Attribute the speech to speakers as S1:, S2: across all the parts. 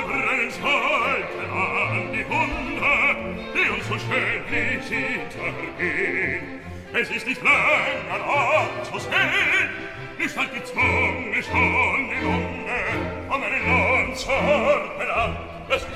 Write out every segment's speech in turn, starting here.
S1: Schiavren schalten an die Hunde, die uns so schädlich hintergehen. Es ist nicht lang an Ort zu sehen, nicht halt die Zunge schon in Hunde, an eine Lanzarpen an, es ist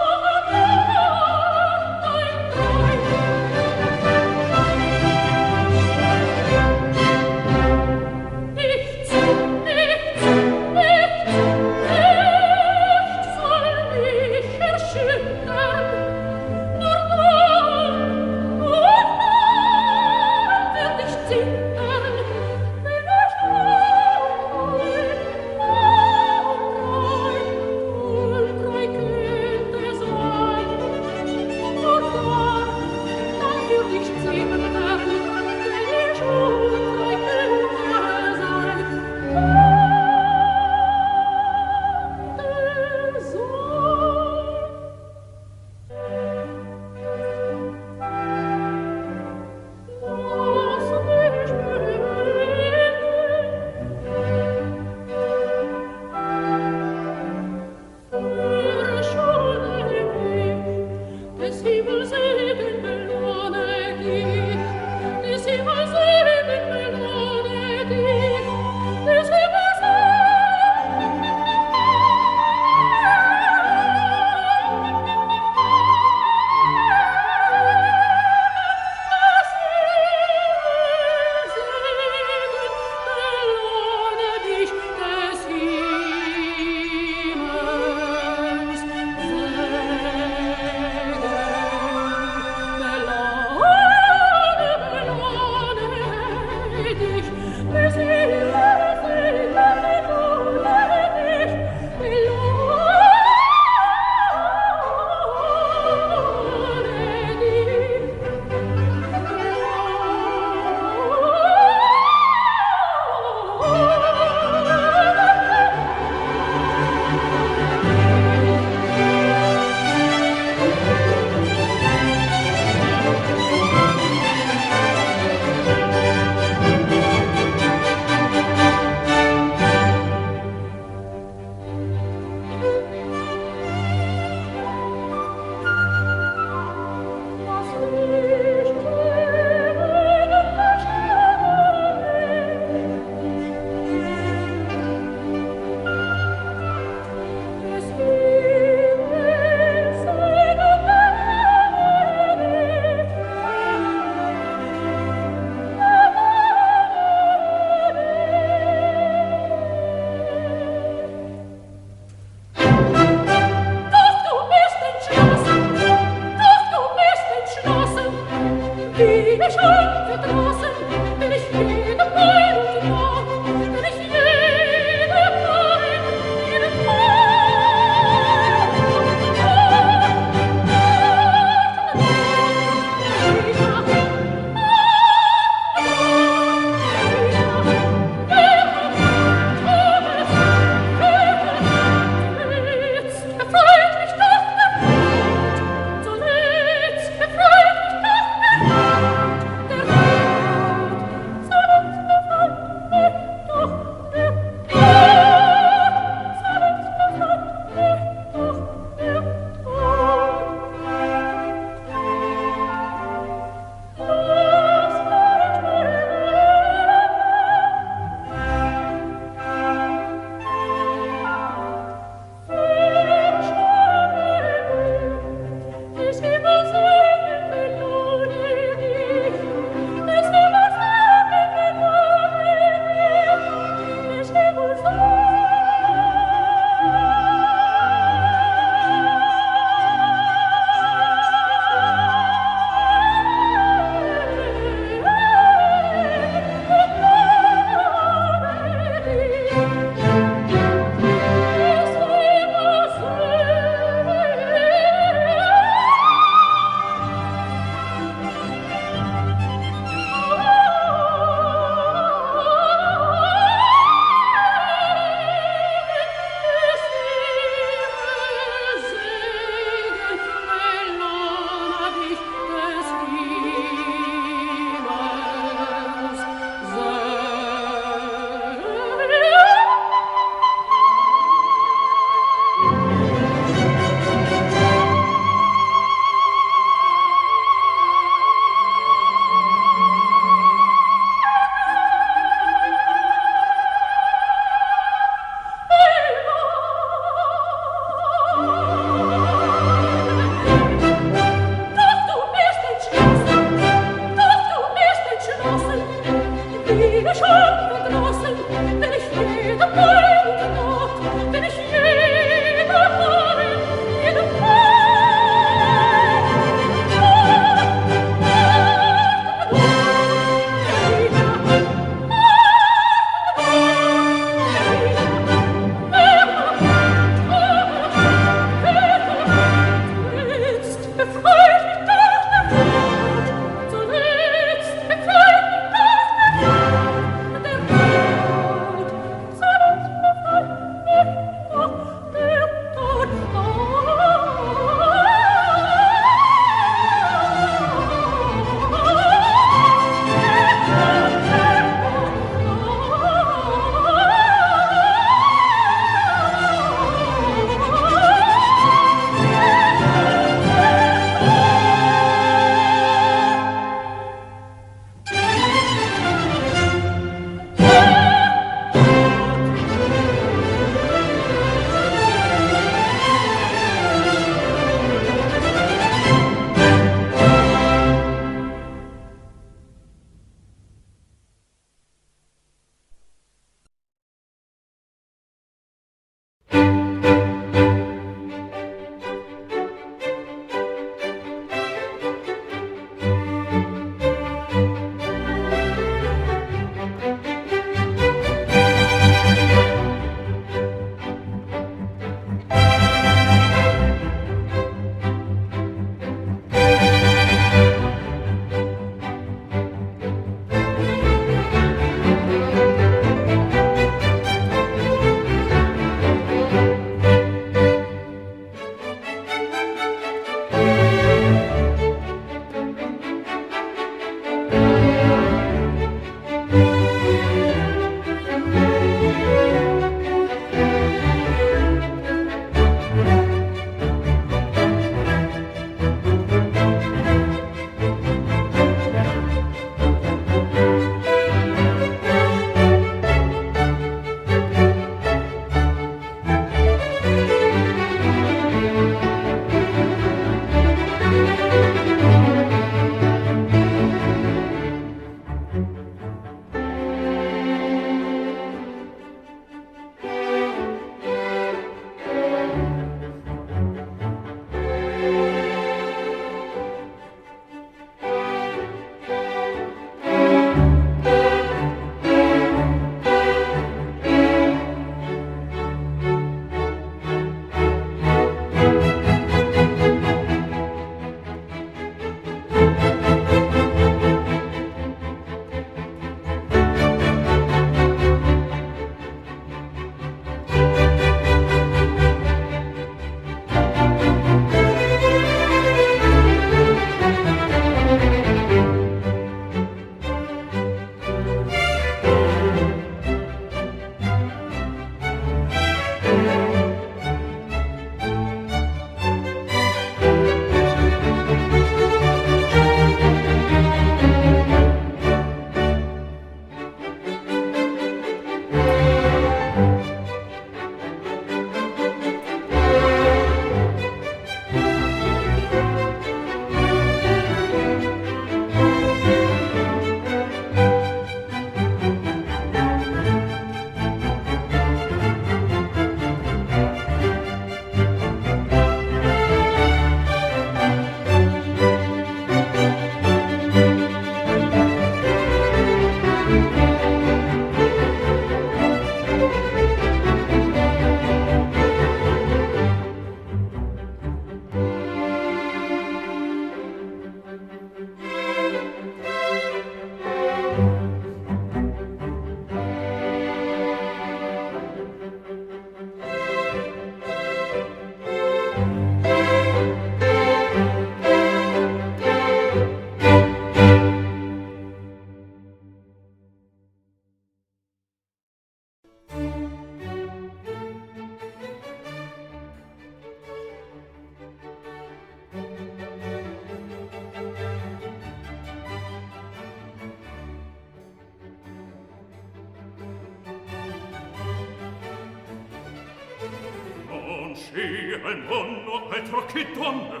S2: sci al mondo altro che donne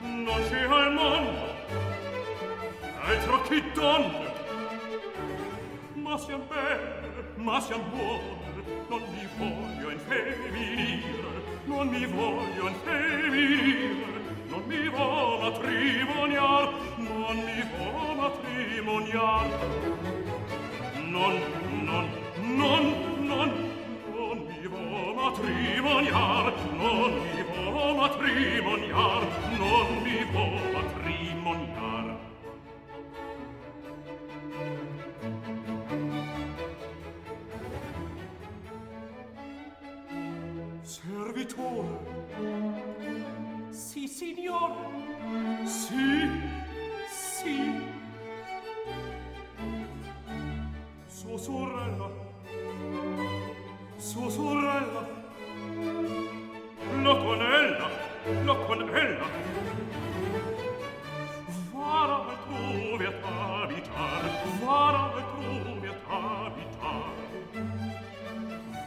S2: non sci al mondo altro che donne ma siam belle ma siam buone non mi voglio infeminire non mi voglio infeminire non mi vo matrimoniar non mi vo matrimoniar non matrimoniar, non mi vo matrimoniar, non mi vo habitar vara altrove ad habitar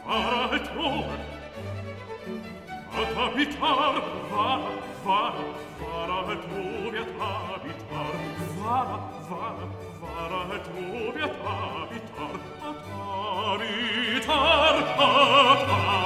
S2: vara altrove ad habitar vara vara vara altrove ad habitar vara vara vara altrove ad habitar ad habitar ad habitar